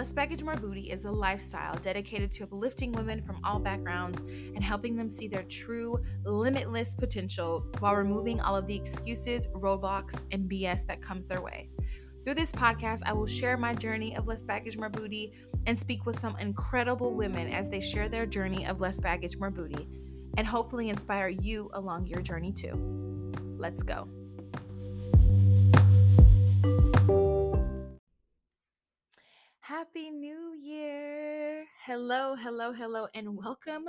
Less Baggage More Booty is a lifestyle dedicated to uplifting women from all backgrounds and helping them see their true, limitless potential while removing all of the excuses, roadblocks, and BS that comes their way. Through this podcast, I will share my journey of less baggage, more booty, and speak with some incredible women as they share their journey of less baggage, more booty, and hopefully inspire you along your journey too. Let's go. Happy New Year! Hello, hello, hello, and welcome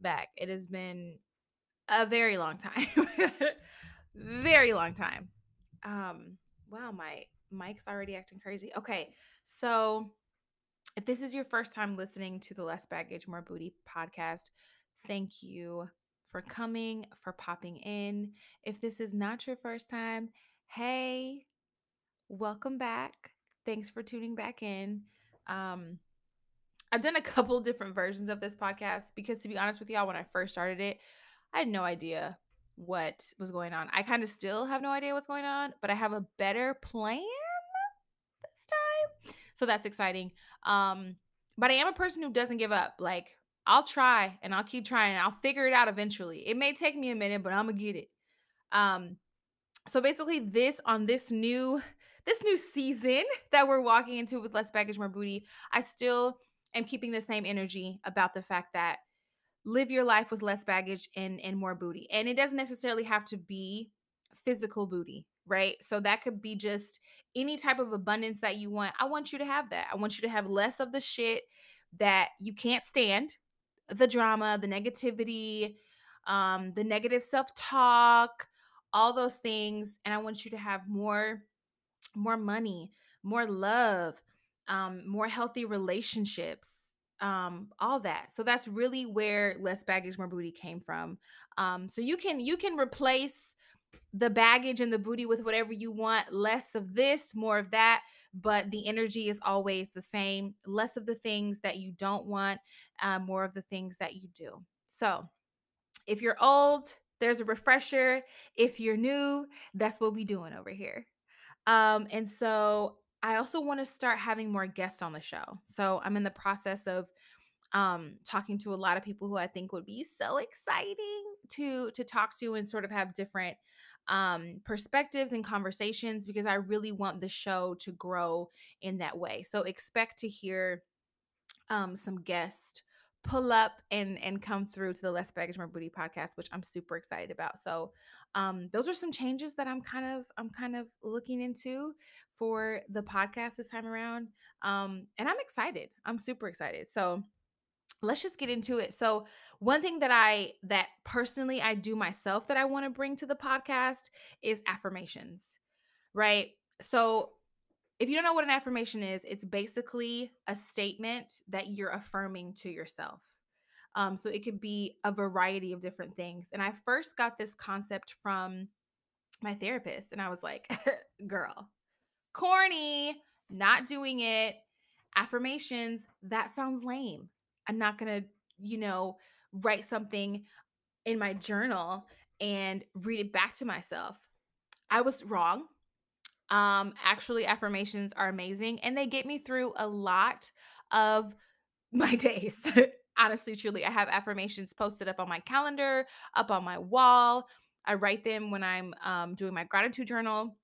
back. It has been a very long time. very long time. Um, wow, my mic's already acting crazy. Okay, so if this is your first time listening to the Less Baggage, More Booty podcast, thank you for coming, for popping in. If this is not your first time, hey, welcome back Thanks for tuning back in. Um, I've done a couple different versions of this podcast because, to be honest with y'all, when I first started it, I had no idea what was going on. I kind of still have no idea what's going on, but I have a better plan this time. So that's exciting. Um, but I am a person who doesn't give up. Like, I'll try and I'll keep trying. I'll figure it out eventually. It may take me a minute, but I'm gonna get it. Um, so basically, this on this new this new season that we're walking into with less baggage, more booty, I still am keeping the same energy about the fact that live your life with less baggage and and more booty. And it doesn't necessarily have to be physical booty, right? So that could be just any type of abundance that you want. I want you to have that. I want you to have less of the shit that you can't stand, the drama, the negativity, um, the negative self-talk, all those things. And I want you to have more more money, more love, um, more healthy relationships, um, all that. So that's really where less baggage, more booty came from. Um, so you can you can replace the baggage and the booty with whatever you want less of this more of that but the energy is always the same less of the things that you don't want uh, more of the things that you do so if you're old there's a refresher if you're new that's what we're doing over here um, and so I also want to start having more guests on the show. So I'm in the process of um, talking to a lot of people who I think would be so exciting to to talk to and sort of have different um, perspectives and conversations because I really want the show to grow in that way. So expect to hear um, some guests pull up and and come through to the less baggage more booty podcast which i'm super excited about. So um those are some changes that i'm kind of i'm kind of looking into for the podcast this time around um and i'm excited. I'm super excited. So let's just get into it. So one thing that i that personally i do myself that i want to bring to the podcast is affirmations right? So if you don't know what an affirmation is, it's basically a statement that you're affirming to yourself. Um, so it could be a variety of different things. And I first got this concept from my therapist, and I was like, girl, corny, not doing it. Affirmations, that sounds lame. I'm not going to, you know, write something in my journal and read it back to myself. I was wrong. Um, actually, affirmations are amazing and they get me through a lot of my days. Honestly, truly, I have affirmations posted up on my calendar, up on my wall. I write them when I'm um, doing my gratitude journal.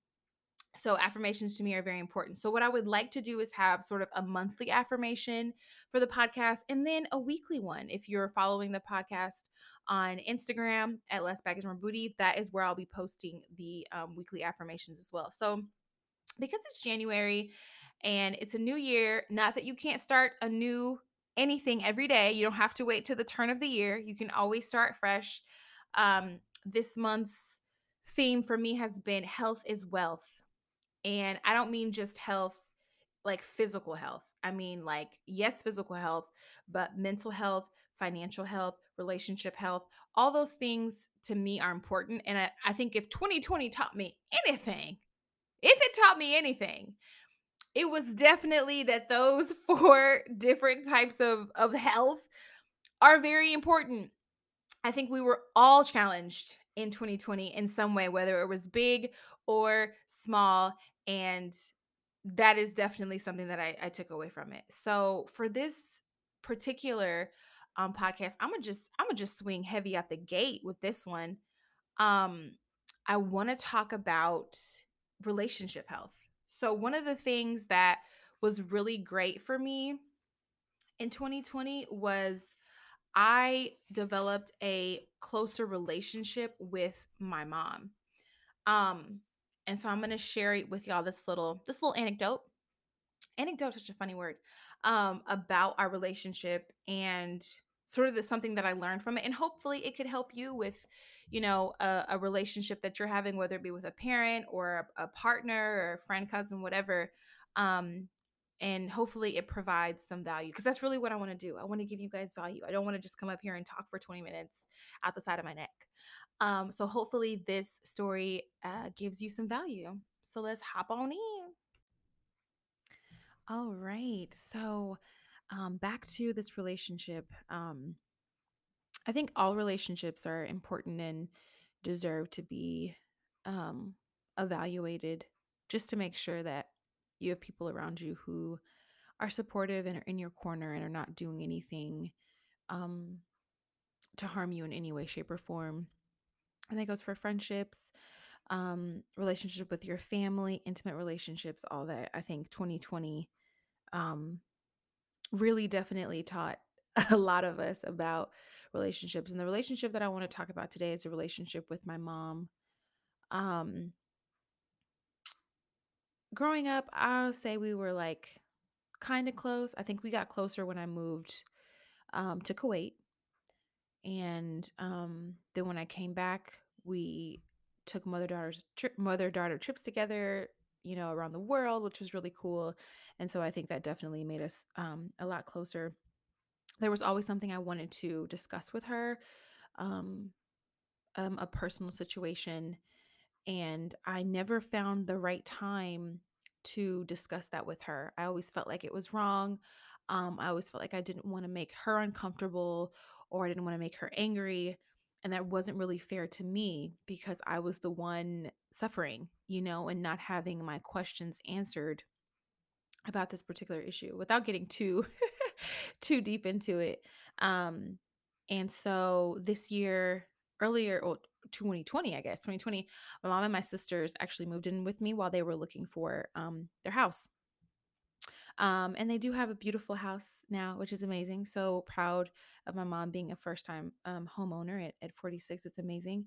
So, affirmations to me are very important. So, what I would like to do is have sort of a monthly affirmation for the podcast and then a weekly one. If you're following the podcast on Instagram at Less Baggage More Booty. That is where I'll be posting the um, weekly affirmations as well. So, because it's January and it's a new year, not that you can't start a new anything every day. You don't have to wait to the turn of the year. You can always start fresh. Um, this month's theme for me has been health is wealth. And I don't mean just health like physical health. I mean, like, yes, physical health, but mental health, financial health, relationship health, all those things to me are important. And I, I think if 2020 taught me anything, if it taught me anything, it was definitely that those four different types of, of health are very important. I think we were all challenged in 2020 in some way, whether it was big or small. And that is definitely something that I, I took away from it. So for this particular um podcast, I'm gonna just I'm gonna just swing heavy out the gate with this one. Um, I want to talk about relationship health. So one of the things that was really great for me in 2020 was I developed a closer relationship with my mom. Um, and so I'm going to share with y'all this little this little anecdote. Anecdote such a funny word. Um, about our relationship and sort of the, something that I learned from it, and hopefully it could help you with, you know, a, a relationship that you're having, whether it be with a parent or a, a partner or a friend, cousin, whatever. Um, and hopefully it provides some value because that's really what I want to do. I want to give you guys value. I don't want to just come up here and talk for 20 minutes out the side of my neck. Um, so hopefully this story uh, gives you some value. So let's hop on in. All right. So um, back to this relationship. Um, I think all relationships are important and deserve to be um, evaluated just to make sure that you have people around you who are supportive and are in your corner and are not doing anything um, to harm you in any way, shape, or form. And that goes for friendships, um, relationship with your family, intimate relationships, all that. I think 2020 um, really definitely taught a lot of us about relationships. And the relationship that I want to talk about today is a relationship with my mom. Um, growing up, I'll say we were like kind of close. I think we got closer when I moved um, to Kuwait. And um, then when I came back, we took mother daughter's mother daughter trips together, you know, around the world, which was really cool. And so I think that definitely made us um, a lot closer. There was always something I wanted to discuss with her, um, um, a personal situation and I never found the right time to discuss that with her. I always felt like it was wrong. Um, I always felt like I didn't want to make her uncomfortable or I didn't want to make her angry. And that wasn't really fair to me because I was the one suffering, you know, and not having my questions answered about this particular issue without getting too too deep into it. Um and so this year earlier 2020 i guess 2020 my mom and my sisters actually moved in with me while they were looking for um, their house. Um, and they do have a beautiful house now which is amazing so proud of my mom being a first time um, homeowner at, at 46 it's amazing.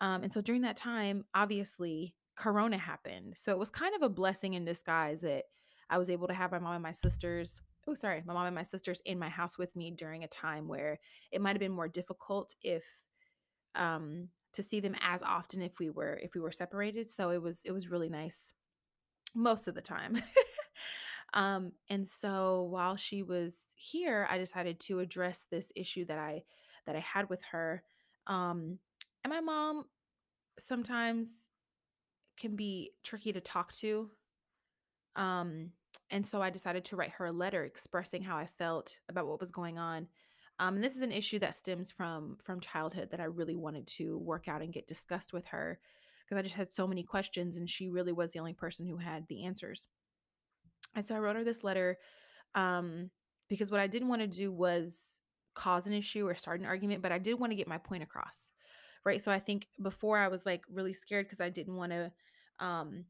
Um, and so during that time obviously corona happened so it was kind of a blessing in disguise that i was able to have my mom and my sisters oh sorry my mom and my sisters in my house with me during a time where it might have been more difficult if um, to see them as often if we were if we were separated. So it was it was really nice most of the time. um, and so while she was here, I decided to address this issue that I that I had with her. Um, and my mom sometimes can be tricky to talk to. Um, and so I decided to write her a letter expressing how I felt about what was going on um, and this is an issue that stems from from childhood that I really wanted to work out and get discussed with her because I just had so many questions and she really was the only person who had the answers. And so I wrote her this letter um, because what I didn't want to do was cause an issue or start an argument, but I did want to get my point across. Right. So I think before I was like really scared because I didn't want to um,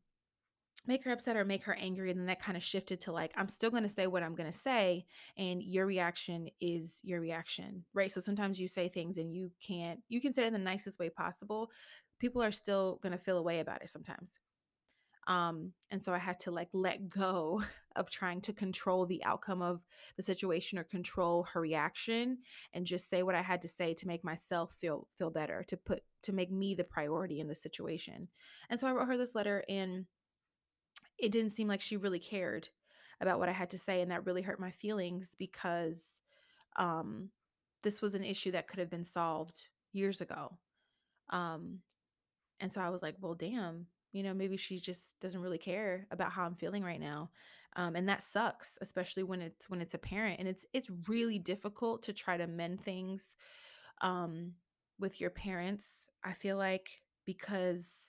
make her upset or make her angry and then that kind of shifted to like i'm still going to say what i'm going to say and your reaction is your reaction right? So sometimes you say things and you can't you can say it in the nicest way possible people are still going to feel a way about it sometimes. Um and so i had to like let go of trying to control the outcome of the situation or control her reaction and just say what i had to say to make myself feel feel better to put to make me the priority in the situation. And so i wrote her this letter and it didn't seem like she really cared about what I had to say. And that really hurt my feelings because um, this was an issue that could have been solved years ago. Um, and so I was like, well, damn, you know, maybe she just doesn't really care about how I'm feeling right now. Um, and that sucks, especially when it's when it's a parent. And it's it's really difficult to try to mend things um, with your parents. I feel like because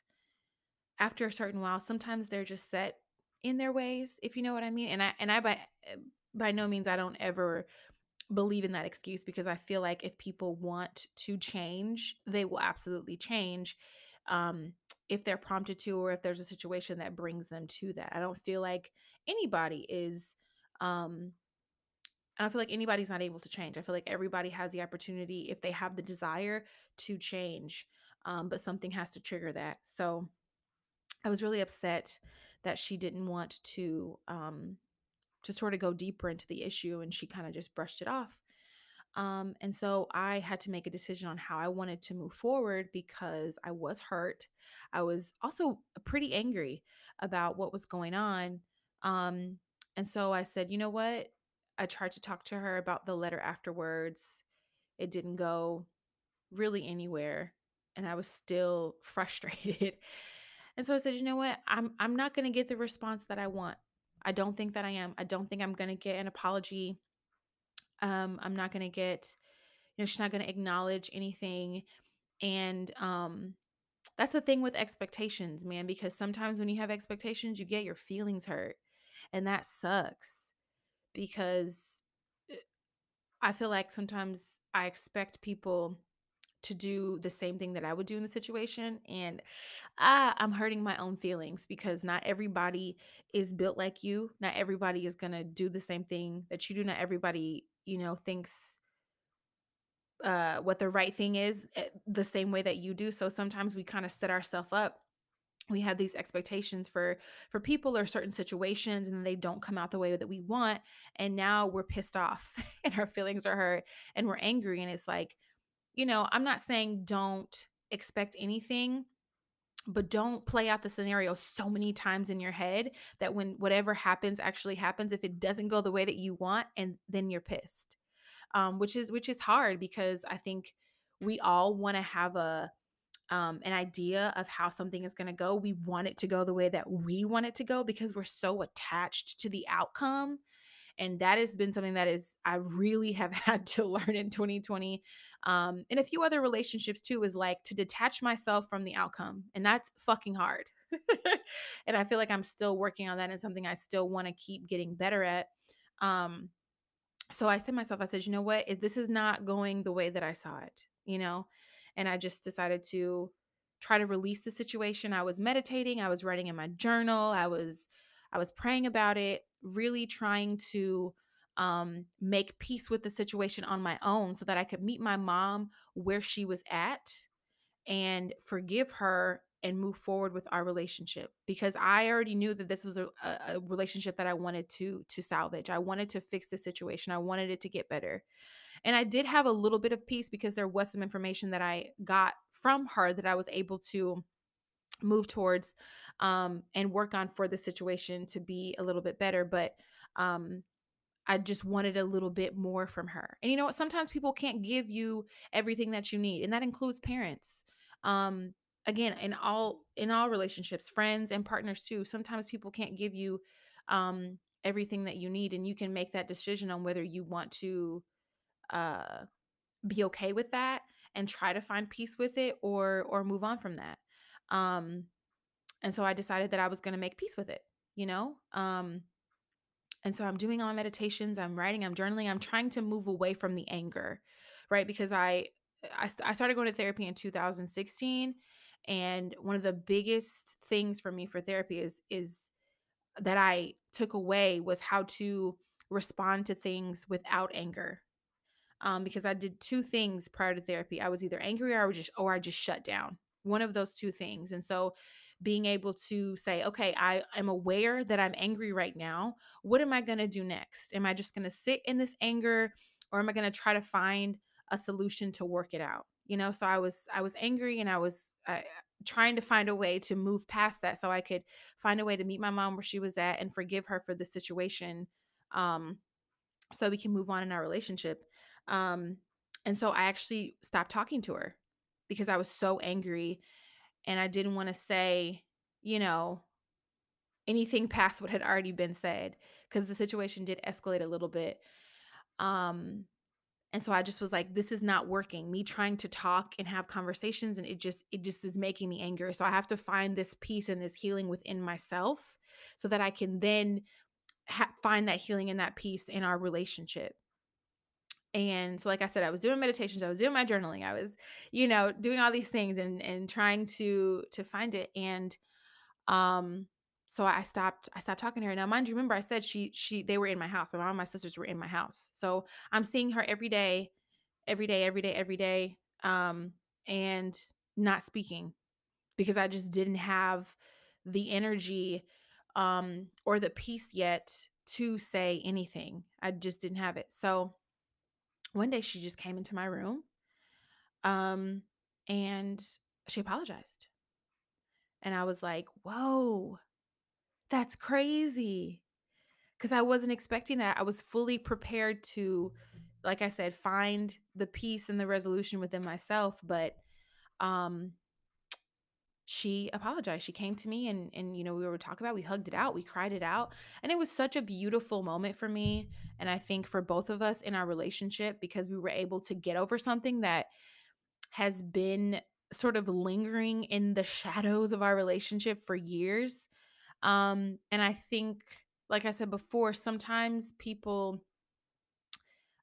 after a certain while, sometimes they're just set in their ways, if you know what I mean. And I and I by eh, by no means I don't ever believe in that excuse because I feel like if people want to change, they will absolutely change. Um, if they're prompted to, or if there's a situation that brings them to that. I don't feel like anybody is um I don't feel like anybody's not able to change. I feel like everybody has the opportunity if they have the desire to change. Um, but something has to trigger that. So I was really upset that she didn't want to um to sort of go deeper into the issue and she kind of just brushed it off. Um, and so I had to make a decision on how I wanted to move forward because I was hurt. I was also pretty angry about what was going on. Um, and so I said, you know what? I tried to talk to her about the letter afterwards. It didn't go really anywhere. And I was still frustrated. And so I said, you know what? I'm I'm not gonna get the response that I want. I don't think that I am. I don't think I'm gonna get an apology. Um, I'm not gonna get, you know, she's not gonna acknowledge anything. And um that's the thing with expectations, man, because sometimes when you have expectations, you get your feelings hurt. And that sucks because eh, I feel like sometimes I expect people to do the same thing that I would do in the situation. And ah, I'm hurting my own feelings because not everybody is built like you. Not everybody is going to do the same thing that you do. Not everybody, you know, thinks uh what the right thing is eh, the same way that you do. So sometimes we kind of set ourselves up we have these expectations for for people or certain situations and they don't come out the way that we want and now we're pissed off and our feelings are hurt and we're angry and it's like you know, I'm not saying don't expect anything, but don't play out the scenario so many times in your head that when whatever happens actually happens if it doesn't go the way that you want and then you're pissed. Um which is which is hard because I think we all want to have a um, an idea of how something is going to go. We want it to go the way that we want it to go because we're so attached to the outcome and that has been something that is i really have had to learn in 2020 um and a few other relationships too is like to detach myself from the outcome and that's fucking hard. And i feel like i'm still working on that and something i still want to keep getting better at um so i said to myself i said you know what? If this is not going the way that i saw it you know? And i just decided to try to release the situation. I was meditating i was writing in my journal i was I was praying about it, really trying to um, make peace with the situation on my own so that I could meet my mom where she was at and forgive her and move forward with our relationship because I already knew that this was a, a, relationship that I wanted to to salvage. I wanted to fix the situation. I wanted it to get better. And I did have a little bit of peace because there was some information that I got from her that I was able to move towards um, and work on for the situation to be a little bit better. But um, I just wanted a little bit more from her. And you know what? Sometimes people can't give you everything that you need, and that includes parents. Um, again, in all in all relationships, friends and partners too. Sometimes people can't give you um, everything that you need, and you can make that decision on whether you want to uh, be okay with that and try to find peace with it, or or move on from that. Um, and so I decided that I was going to make peace with it, you know? Um, and so I'm doing all my meditations, I'm writing, I'm journaling, I'm trying to move away from the anger, right? Because I, I, I started going to therapy in 2016 and one of the biggest things for me for therapy is is that I took away was how to respond to things without anger. Um, because I did two things prior to therapy. I was either angry or I was just or I just shut down one of those two things. And so being able to say, okay, I am aware that I'm angry right now. What am I going to do next? Am I just going to sit in this anger or am I going to try to find a solution to work it out? You know, so I was I was angry and I was uh, trying to find a way to move past that so I could find a way to meet my mom where she was at and forgive her for the situation um so we can move on in our relationship. Um and so I actually stopped talking to her because I was so angry and I didn't want to say, you know, anything past what had already been said because the situation did escalate a little bit. Um and so I just was like, this is not working. Me trying to talk and have conversations and it just it just is making me angry. So I have to find this peace and this healing within myself so that I can then ha- find that healing and that peace in our relationship. And so like I said, I was doing meditations, I was doing my journaling, I was, you know, doing all these things and and trying to to find it and um so I stopped I stopped talking to her. Now mind you remember I said she she they were in my house. My mom and my sisters were in my house. So I'm seeing her every day every day, every day, every day, um, and not speaking because I just didn't have the energy um, or the peace yet to say anything. I just didn't have it. So one day she just came into my room um, and she apologized. And I was like, whoa, that's crazy. Because I wasn't expecting that. I was fully prepared to, like I said, find the peace and the resolution within myself. But um, she apologized. She came to me and and you know we were talking about. We hugged it out. We cried it out, and it was such a beautiful moment for me. And I think for both of us in our relationship because we were able to get over something that has been sort of lingering in the shadows of our relationship for years. Um, and I think, like I said before, sometimes people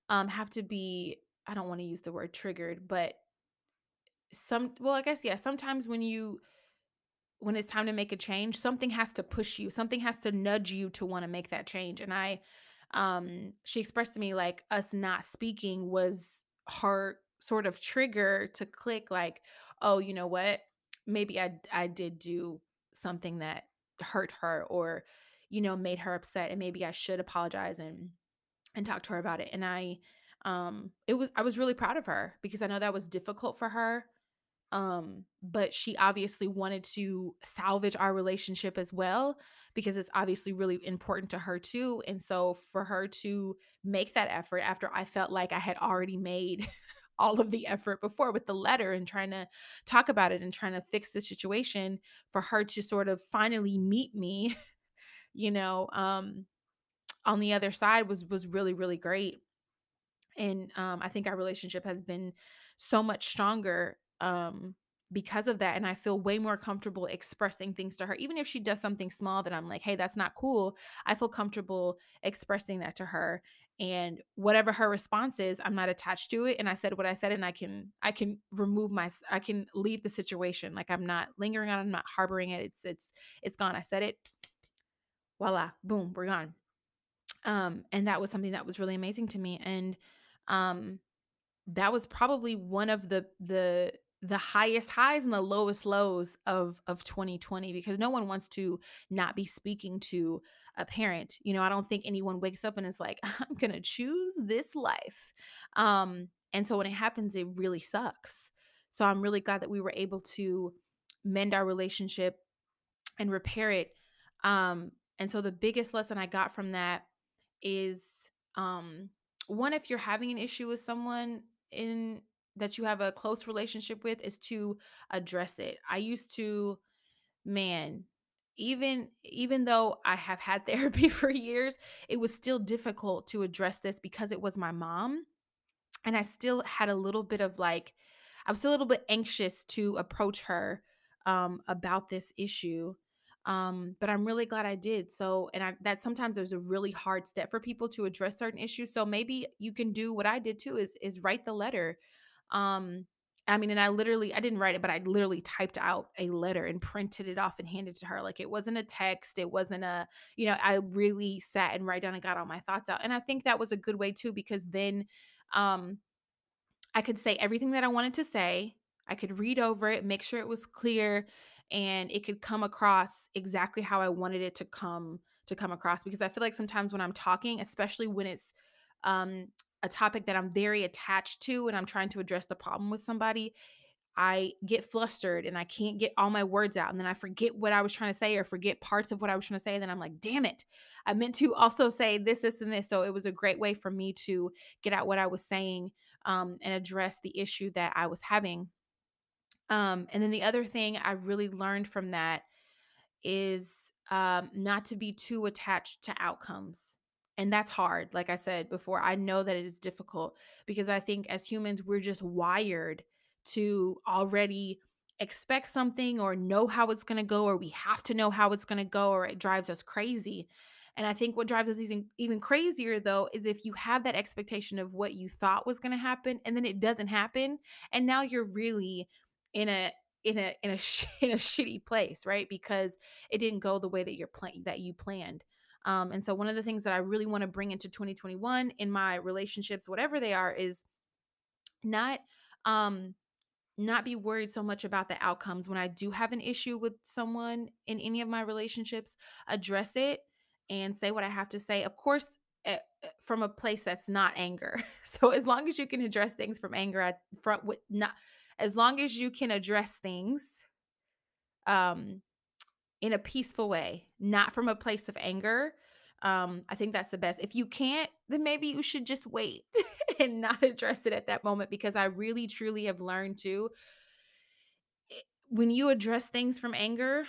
um have to be. I don't want to use the word triggered, but some well i guess yeah sometimes when you when it's time to make a change, something has to push you. Something has to nudge you to want to make that change. And I um she expressed to me like us not speaking was her sort of trigger to click like, "Oh, you know what? Maybe I I did do something that hurt her or you know, made her upset and maybe I should apologize and and talk to her about it." And I um it was I was really proud of her because I know that was difficult for her um but she obviously wanted to salvage our relationship as well because it's obviously really important to her too and so for her to make that effort after i felt like i had already made all of the effort before with the letter and trying to talk about it and trying to fix the situation for her to sort of finally meet me you know um on the other side was was really really great. And um i think our relationship has been so much stronger um because of that and i feel way more comfortable expressing things to her even if she does something small that i'm like hey that's not cool i feel comfortable expressing that to her and whatever her response is i'm not attached to it and i said what i said and i can i can remove my i can leave the situation like i'm not lingering on it i'm not harboring it it's it's it's gone i said it voila boom we're gone. Um and that was something that was really amazing to me and um that was probably one of the the the highest highs and the lowest lows of of 2020 because no one wants to not be speaking to a parent you know i don't think anyone wakes up and is like i'm gonna choose this life. Um and so when it happens it really sucks. So i'm really glad that we were able to mend our relationship and repair it. Um and so the biggest lesson i got from that is um one if you're having an issue with someone in that you have a close relationship with is to address it. I used to man, even even though I have had therapy for years, it was still difficult to address this because it was my mom and I still had a little bit of like I was still a little bit anxious to approach her um about this issue um but i'm really glad i did so and i that sometimes there's a really hard step for people to address certain issues so maybe you can do what i did too is is write the letter um i mean and i literally i didn't write it but i literally typed out a letter and printed it off and handed it to her like it wasn't a text it wasn't a you know i really sat and write down and got all my thoughts out and i think that was a good way too because then um i could say everything that i wanted to say i could read over it make sure it was clear and it could come across exactly how I wanted it to come to come across because I feel like sometimes when I'm talking, especially when it's um a topic that I'm very attached to and I'm trying to address the problem with somebody, I get flustered and I can't get all my words out. And then I forget what I was trying to say or forget parts of what I was trying to say. And then I'm like, damn it, I meant to also say this, this, and this. So it was a great way for me to get out what I was saying um, and address the issue that I was having. Um, and then the other thing I really learned from that is um, not to be too attached to outcomes. And that's hard like i said before i know that it is difficult because i think as humans we're just wired to already expect something or know how it's going to go or we have to know how it's going to go or it drives us crazy. And i think what drives us even, even crazier though is if you have that expectation of what you thought was going to happen and then it doesn't happen and now you're really in a in a in a in a shitty place right? Because it didn't go the way that you're playing that you planned um, and so one of the things that I really want to bring into 2021 in my relationships, whatever they are, is not um not be worried so much about the outcomes when I do have an issue with someone in any of my relationships, address it and say what I have to say. Of course, uh, from a place that's not anger. So as long as you can address things from anger at front with not as long as you can address things um in a peaceful way, not from a place of anger. Um, I think that's the best. If you can't, then maybe you should just wait and not address it at that moment because I really truly have learned to eh, when you address things from anger,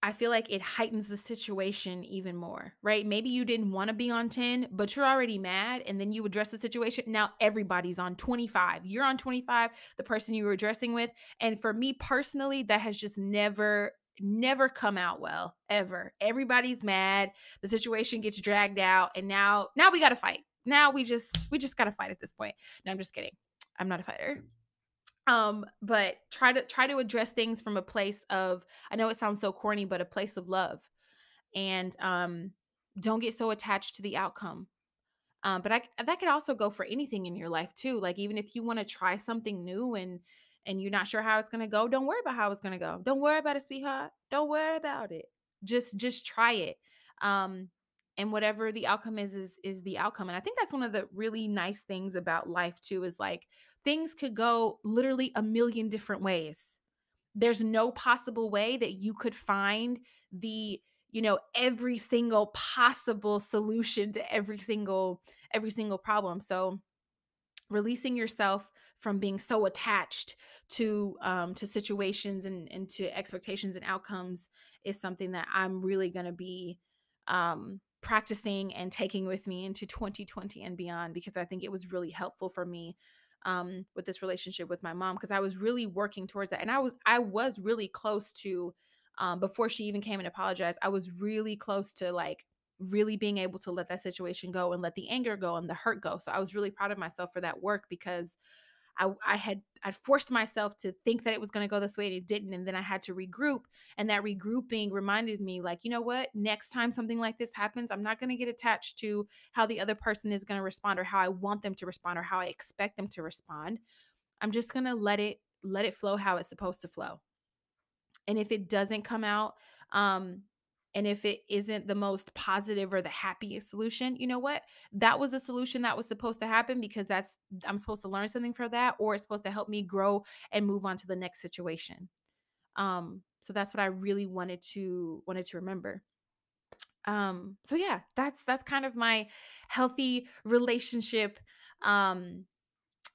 I feel like it heightens the situation even more, right? Maybe you didn't want to be on 10, but you're already mad and then you address the situation. Now everybody's on 25. You're on 25, the person you were addressing with. And for me personally, that has just never never come out well ever. Everybody's mad. The situation gets dragged out and now now we got to fight. Now we just we just got to fight at this point. No, I'm just kidding. I'm not a fighter um but try to try to address things from a place of i know it sounds so corny but a place of love and um don't get so attached to the outcome um but i that could also go for anything in your life too like even if you want to try something new and and you're not sure how it's going to go don't worry about how it's going to go. Don't worry about it sweetheart. Don't worry about it. Just just try it um and whatever the outcome is is is the outcome and i think that's one of the really nice things about life too is like things could go literally a million different ways. There's no possible way that you could find the you know every single possible solution to every single every single problem. So releasing yourself from being so attached to um to situations and and to expectations and outcomes is something that i'm really going to be um practicing and taking with me into 2020 and beyond because i think it was really helpful for me um, with this relationship with my mom because I was really working towards that, and I was I was really close to um, before she even came and apologized. I was really close to like really being able to let that situation go and let the anger go and the hurt go. So I was really proud of myself for that work because I, I had I forced myself to think that it was going to go this way and it didn't and then I had to regroup and that regrouping reminded me like you know what? Next time something like this happens I'm not going to get attached to how the other person is going to respond or how I want them to respond or how I expect them to respond. I'm just going to let it let it flow how it's supposed to flow. And if it doesn't come out um and if it isn't the most positive or the happiest solution, you know what? That was a solution that was supposed to happen because that's I'm supposed to learn something from that or it's supposed to help me grow and move on to the next situation. Um so that's what I really wanted to wanted to remember. Um so yeah, that's that's kind of my healthy relationship um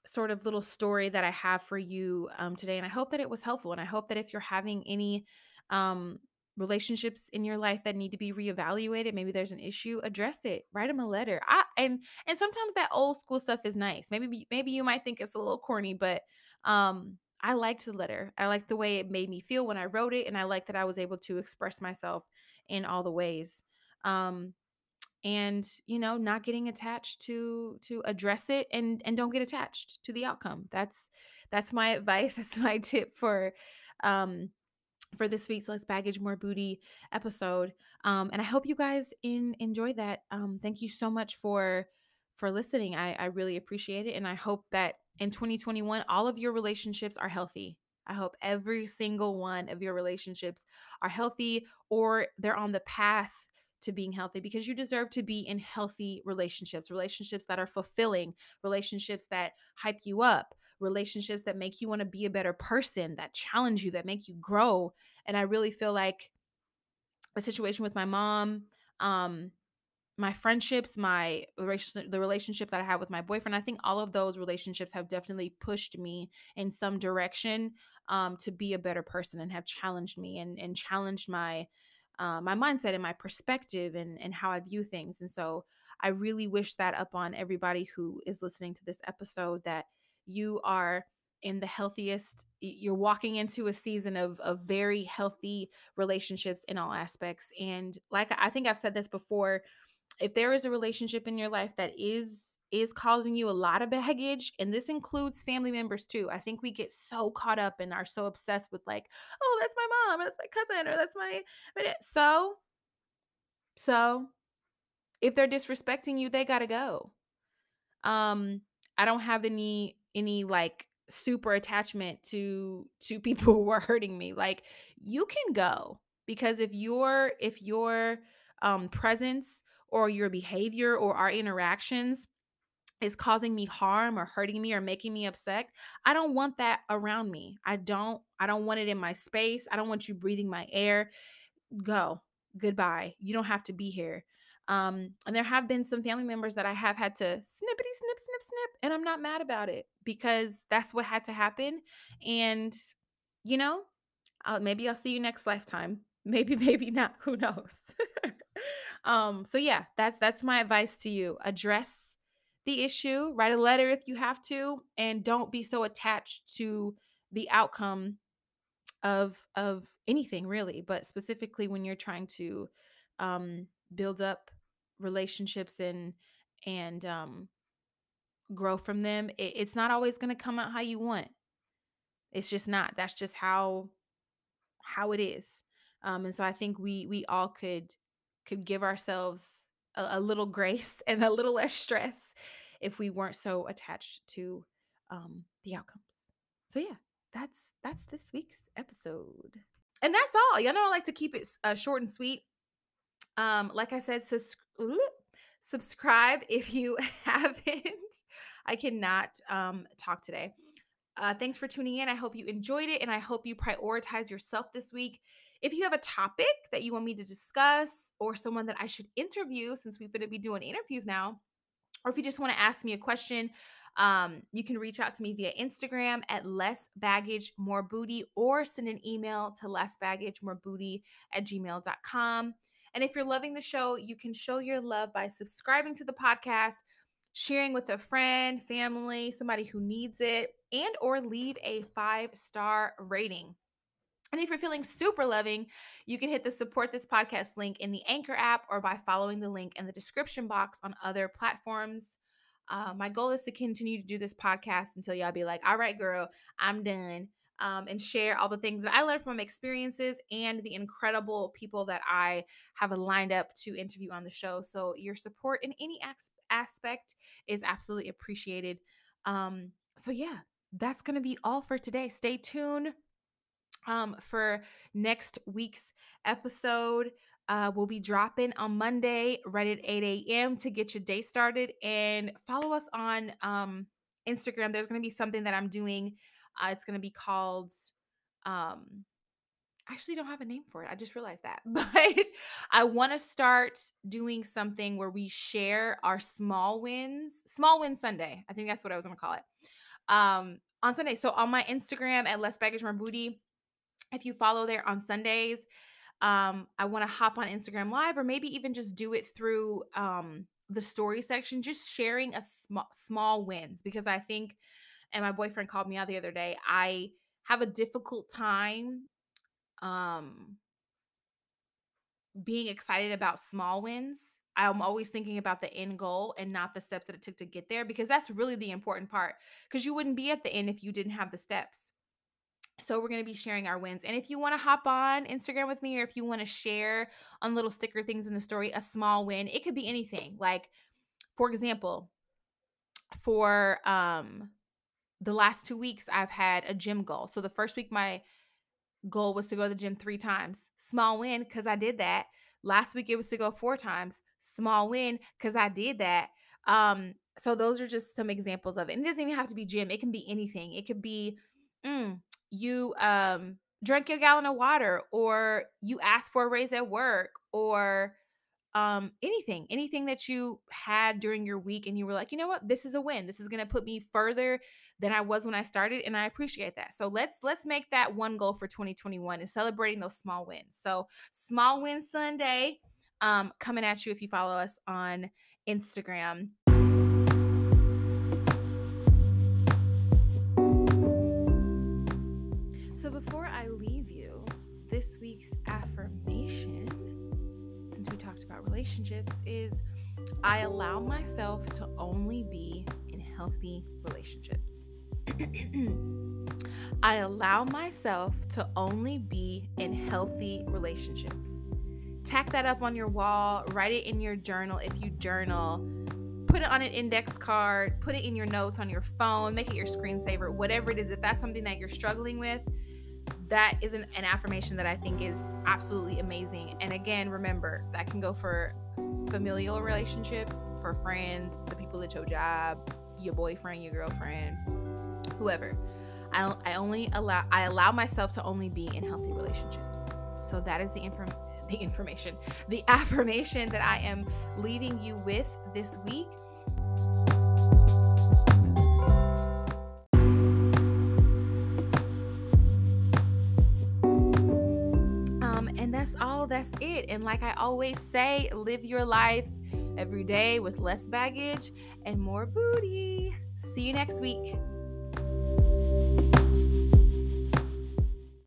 sort of little story that I have for you um today and I hope that it was helpful and I hope that if you're having any um relationships in your life that need to be reevaluated maybe there's an issue address it write them a letter. I, and and sometimes that old school stuff is nice. Maybe maybe you might think it's a little corny but um i liked the letter. I liked the way it made me feel when i wrote it and i liked that i was able to express myself in all the ways. Um and you know not getting attached to to address it and and don't get attached to the outcome. That's that's my advice. That's my tip for um for this week's Less Baggage More Booty episode. Um, and I hope you guys in enjoy that. Um, thank you so much for for listening. I, I really appreciate it. And I hope that in 2021, all of your relationships are healthy. I hope every single one of your relationships are healthy or they're on the path to being healthy because you deserve to be in healthy relationships, relationships that are fulfilling, relationships that hype you up, relationships that make you want to be a better person, that challenge you, that make you grow. And I really feel like a situation with my mom, um, my friendships, my the relationship that I have with my boyfriend, I think all of those relationships have definitely pushed me in some direction um, to be a better person and have challenged me and and challenged my uh, my mindset and my perspective and and how I view things. And so I really wish that upon everybody who is listening to this episode that you are in the healthiest you're walking into a season of of very healthy relationships in all aspects and like i think i've said this before if there is a relationship in your life that is is causing you a lot of baggage and this includes family members too i think we get so caught up and are so obsessed with like oh that's my mom that's my cousin or that's my so so if they're disrespecting you they gotta go. Um i don't have any any like super attachment to to people who are hurting me like you can go because if your if your um presence or your behavior or our interactions is causing me harm or hurting me or making me upset i don't want that around me. I don't i don't want it in my space. I don't want you breathing my air. Go. Goodbye. You don't have to be here um and there have been some family members that i have had to snippety snip snip snip and i'm not mad about it because that's what had to happen and you know I'll, maybe i'll see you next lifetime. Maybe maybe not. Who knows? Um so yeah that's that's my advice to you. Address the issue write a letter if you have to and don't be so attached to the outcome of of anything really but specifically when you're trying to um build up relationships and and um grow from them it, it's not always going to come out how you want. It's just not that's just how how it is. Um and so i think we we all could could give ourselves a, a little grace and a little less stress if we weren't so attached to um the outcomes. So yeah that's that's this week's episode. And that's all. Y'all know i like to keep it uh, short and sweet. Um like i said sus- subscribe if you haven't i cannot um talk today uh, thanks for tuning in. I hope you enjoyed it and I hope you prioritize yourself this week. If you have a topic that you want me to discuss or someone that I should interview, since we're going to be doing interviews now, or if you just want to ask me a question, um, you can reach out to me via Instagram at less baggage more booty or send an email to less baggage more booty at gmail.com. And if you're loving the show, you can show your love by subscribing to the podcast, sharing with a friend, family, somebody who needs it, and or leave a 5-star rating. And if you're feeling super loving, you can hit the support this podcast link in the Anchor app or by following the link in the description box on other platforms. Uh, my goal is to continue to do this podcast until y'all be like, all right, girl, I'm done. Um, and share all the things that I learned from experiences and the incredible people that I have lined up to interview on the show. So, your support in any as- aspect is absolutely appreciated. Um, so, yeah, that's going to be all for today. Stay tuned um, for next week's episode. Uh, we'll be dropping on Monday right at 8 a.m. to get your day started. And follow us on um, Instagram. There's going to be something that I'm doing. Uh, it's going to be called. Um, I actually don't have a name for it. I just realized that. But I want to start doing something where we share our small wins, small win Sunday. I think that's what I was going to call it. Um, on Sunday. So on my Instagram at Less Baggage More Booty, if you follow there on Sundays, um, I want to hop on Instagram Live or maybe even just do it through um, the story section, just sharing a small small wins because I think, and my boyfriend called me out the other day. I have a difficult time um being excited about small wins. I'm always thinking about the end goal and not the steps that it took to get there because that's really the important part. Because you wouldn't be at the end if you didn't have the steps. So we're going to be sharing our wins. And if you want to hop on Instagram with me or if you want to share on little sticker things in the story, a small win, it could be anything. Like for example, for um the last 2 weeks I've had a gym goal. So the first week my goal was to go to the gym 3 times. Small win cuz I did that. Last week it was to go 4 times. Small win cuz I did that. Um so those are just some examples of it. And it doesn't even have to be gym. It can be anything. It could be mm, you um drank your gallon of water or you asked for a raise at work or um anything anything that you had during your week and you were like you know what this is a win this is going to put me further than I was when I started and I appreciate that. So let's let's make that one goal for 2021 and celebrating those small wins. So small win Sunday um coming at you if you follow us on Instagram. So before I leave you, this week's affirmation since we talked about relationships is I allow myself to only be healthy relationships. I allow myself to only be in healthy relationships. Tack that up on your wall, write it in your journal if you journal. Put it on an index card, put it in your notes on your phone, make it your screensaver, whatever it is. If that's something that you're struggling with, that is an, an affirmation that I think is absolutely amazing. And again, remember that can go for familial relationships, for friends, the people at your job, your boyfriend, your girlfriend, whoever. I, I only allow I allow myself to only be in healthy relationships. So that is the inform the information, the affirmation that I am leaving you with this week. Um, and that's all. That's it. And like I always say, live your life every day with less baggage and more booty. See you next week.